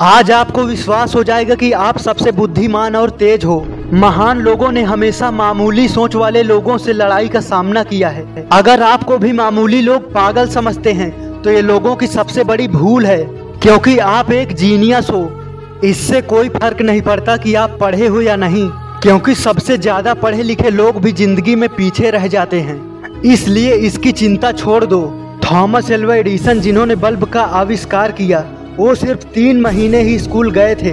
आज आपको विश्वास हो जाएगा कि आप सबसे बुद्धिमान और तेज हो। महान लोगों ने हमेशा मामूली सोच वाले लोगों से लड़ाई का सामना किया है। अगर आपको भी मामूली लोग पागल समझते हैं तो ये लोगों की सबसे बड़ी भूल है, क्योंकि आप एक जीनियस हो। इससे कोई फ़र्क नहीं पड़ता कि आप पढ़े हो या नहीं, क्योंकि सबसे ज़्यादा पढ़े लिखे लोग भी ज़िंदगी में पीछे रह जाते हैं। इसलिए इसकी चिंता छोड़ दो। थॉमस एल्वा एडिसन जिन्होंने बल्ब का आविष्कार किया वो सिर्फ़ तीन महीने ही स्कूल गए थे।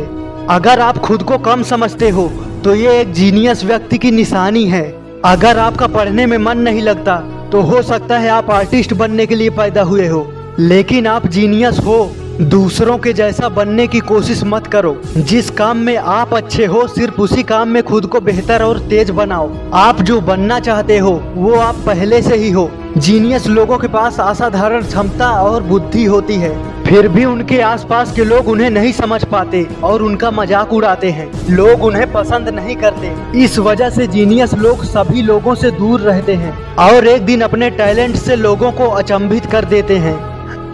अगर आप खुद को कम समझते हो तो ये एक जीनियस व्यक्ति की निशानी है। अगर आपका पढ़ने में मन नहीं लगता तो हो सकता है आप आर्टिस्ट बनने के लिए पैदा हुए हो। लेकिन आप जीनियस हो, दूसरों के जैसा बनने की कोशिश मत करो। जिस काम में आप अच्छे हो, सिर्फ़ उसी काम में खुद को बेहतर और तेज बनाओ। आप जो बनना चाहते हो, वो आप पहले से ही हो। जीनियस लोगों के पास असाधारण क्षमता और बुद्धि होती है। फिर भी उनके आसपास के लोग उन्हें नहीं समझ पाते और उनका मज़ाक उड़ाते हैं। लोग उन्हें पसंद नहीं करते। इस वजह से जीनियस लोग सभी लोगों से दूर रहते हैं और एक दिन अपने टैलेंट से लोगों को अचंभित कर देते हैं।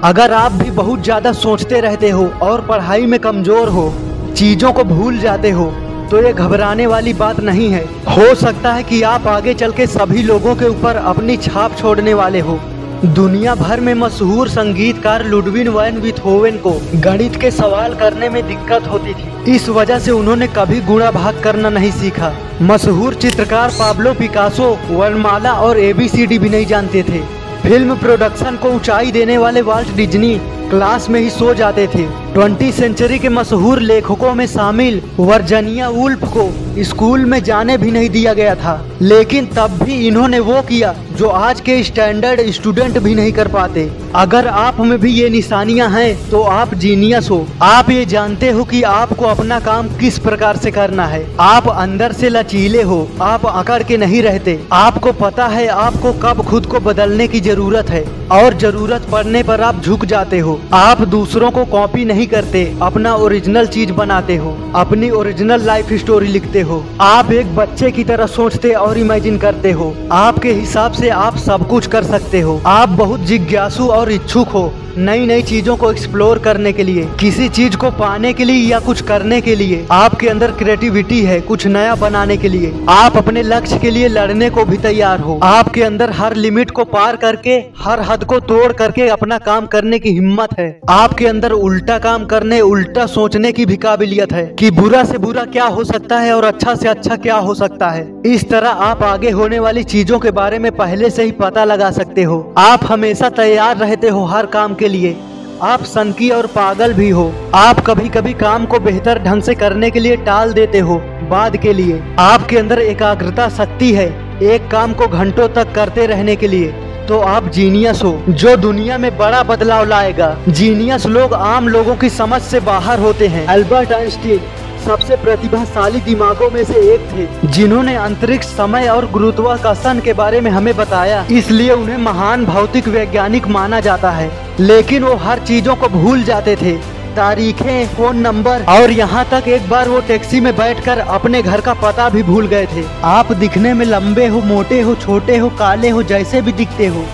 अगर आप भी बहुत ज़्यादा सोचते रहते हो और पढ़ाई में कमज़ोर हो, चीज़ों को भूल जाते हो तो ये घबराने वाली बात नहीं है। हो सकता है कि आप आगे चल के सभी लोगों के ऊपर अपनी छाप छोड़ने वाले हो। दुनिया भर में मशहूर संगीतकार लुडविन वैन विथोवेन को गणित के सवाल करने में दिक्कत होती थी। इस वजह से उन्होंने कभी गुणा भाग करना नहीं सीखा। मशहूर चित्रकार पाब्लो पिकासो वर्णमाला और एबीसीडी भी नहीं जानते थे। फ़िल्म प्रोडक्शन को ऊंचाई देने वाले वाल्ट डिज्नी क्लास में ही सो जाते थे। ट्वेंटी सेंचुरी के मशहूर लेखकों में शामिल वर्जनिया उल्फ को स्कूल में जाने भी नहीं दिया गया था। लेकिन तब भी इन्होंने वो किया जो आज के स्टैंडर्ड स्टूडेंट भी नहीं कर पाते। अगर आप में भी ये निशानियाँ हैं तो आप जीनियस हो। आप ये जानते हो कि आपको अपना काम किस प्रकार से करना है। आप अंदर से लचीले हो, आप अकड़ के नहीं रहते। आपको पता है आपको कब खुद को बदलने की ज़रूरत है। और ज़रूरत पड़ने पर आप झुक जाते हो। आप दूसरों को कॉपी नहीं करते, अपना ओरिजिनल चीज़ बनाते हो, अपनी ओरिजिनल लाइफ स्टोरी लिखते हो। आप एक बच्चे की तरह सोचते और इमेजिन करते हो। आपके हिसाब से आप सब कुछ कर सकते हो। आप बहुत जिज्ञासु और इच्छुक हो नई नई चीज़ों को एक्सप्लोर करने के लिए, किसी चीज़ को पाने के लिए या कुछ करने के लिए। आपके अंदर क्रिएटिविटी है कुछ नया बनाने के लिए। आप अपने लक्ष्य के लिए लड़ने को भी तैयार हो। आपके अंदर हर लिमिट को पार करके हर हद को तोड़ करके अपना काम करने की हिम्मत है। आपके अंदर उल्टा काम करने, उल्टा सोचने की भी काबिलियत है कि बुरा से बुरा क्या हो सकता है और अच्छा से अच्छा क्या हो सकता है। इस तरह आप आगे होने वाली चीज़ों के बारे में पहले से ही पता लगा सकते हो। आप हमेशा तैयार रहते हो हर काम के लिए। आप सनकी और पागल भी हो। आप कभी कभी काम को बेहतर ढंग से करने के लिए टाल देते हो, बाद के लिए। आपके अंदर एकाग्रता शक्ति है, एक काम को घंटों तक करते रहने के लिए। तो आप जीनियस हो, जो दुनिया में बड़ा बदलाव लाएगा। जीनियस लोग आम लोगों की समझ से बाहर होते हैं। अल्बर्ट आइंस्टीन सबसे प्रतिभाशाली दिमागों में से एक थे, जिन्होंने अंतरिक्ष समय और गुरुत्वाकर्षण के बारे में हमें बताया। इसलिए उन्हें महान भौतिक वैज्ञानिक माना जाता है, लेकिन वो हर चीज़ों को भूल जाते थे। तारीखें, फ़ोन नंबर। और यहाँ तक एक बार वो टैक्सी में बैठकर अपने घर का पता भी भूल गए थे। आप दिखने में लंबे हो, मोटे हो, छोटे हो, काले हो, जैसे भी दिखते हो।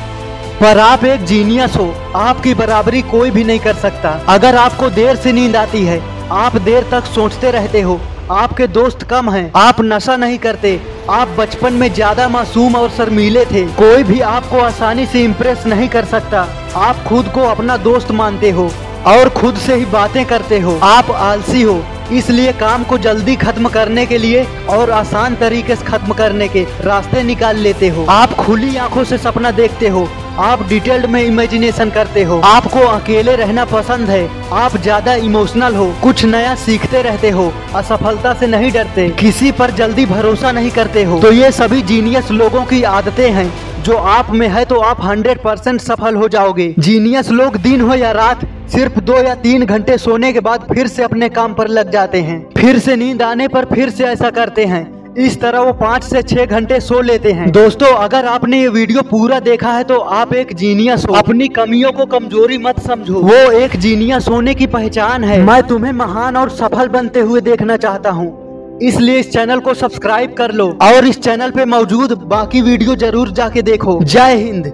पर आप एक जीनियस हो, आपकी बराबरी कोई भी नहीं कर सकता। अगर आपको देर से नींद आती है, आप देर तक सोचते रहते हो, आपके दोस्त कम हैं, आप नशा नहीं करते, आप बचपन में ज़्यादा मासूम और शर्मीले थे, कोई भी आपको आसानी से इम्प्रेस नहीं कर सकता। आप खुद को अपना दोस्त मानते हो और खुद से ही बातें करते हो। आप आलसी हो। इसलिए काम को जल्दी खत्म करने के लिए और आसान तरीके से खत्म करने के रास्ते निकाल लेते हो। आप खुली आँखों से सपना देखते हो। आप डिटेल्ड में इमेजिनेशन करते हो। आपको अकेले रहना पसंद है। आप ज़्यादा इमोशनल हो। कुछ नया सीखते रहते हो। असफलता से नहीं डरते। किसी पर जल्दी भरोसा नहीं करते हो। तो ये सभी जीनियस लोगों की आदतें हैं। जो आप में है तो आप 100 परसेंट सफल हो जाओगे। जीनियस लोग दिन हो या रात सिर्फ़ दो या तीन घंटे सोने के बाद फिर से अपने काम पर लग जाते हैं। फिर से नींद आने पर फिर से ऐसा करते हैं। इस तरह वो पाँच से छह घंटे सो लेते हैं। दोस्तों, अगर आपने ये वीडियो पूरा देखा है तो आप एक जीनियस हो। अपनी कमियों को कमज़ोरी मत समझो। वो एक जीनियस होने की पहचान है। मैं तुम्हें महान और सफल बनते हुए देखना चाहता हूँ। इसलिए इस चैनल को सब्सक्राइब कर लो। और इस चैनल पे मौजूद बाकी वीडियो ज़रूर जाके देखो। जय हिंद।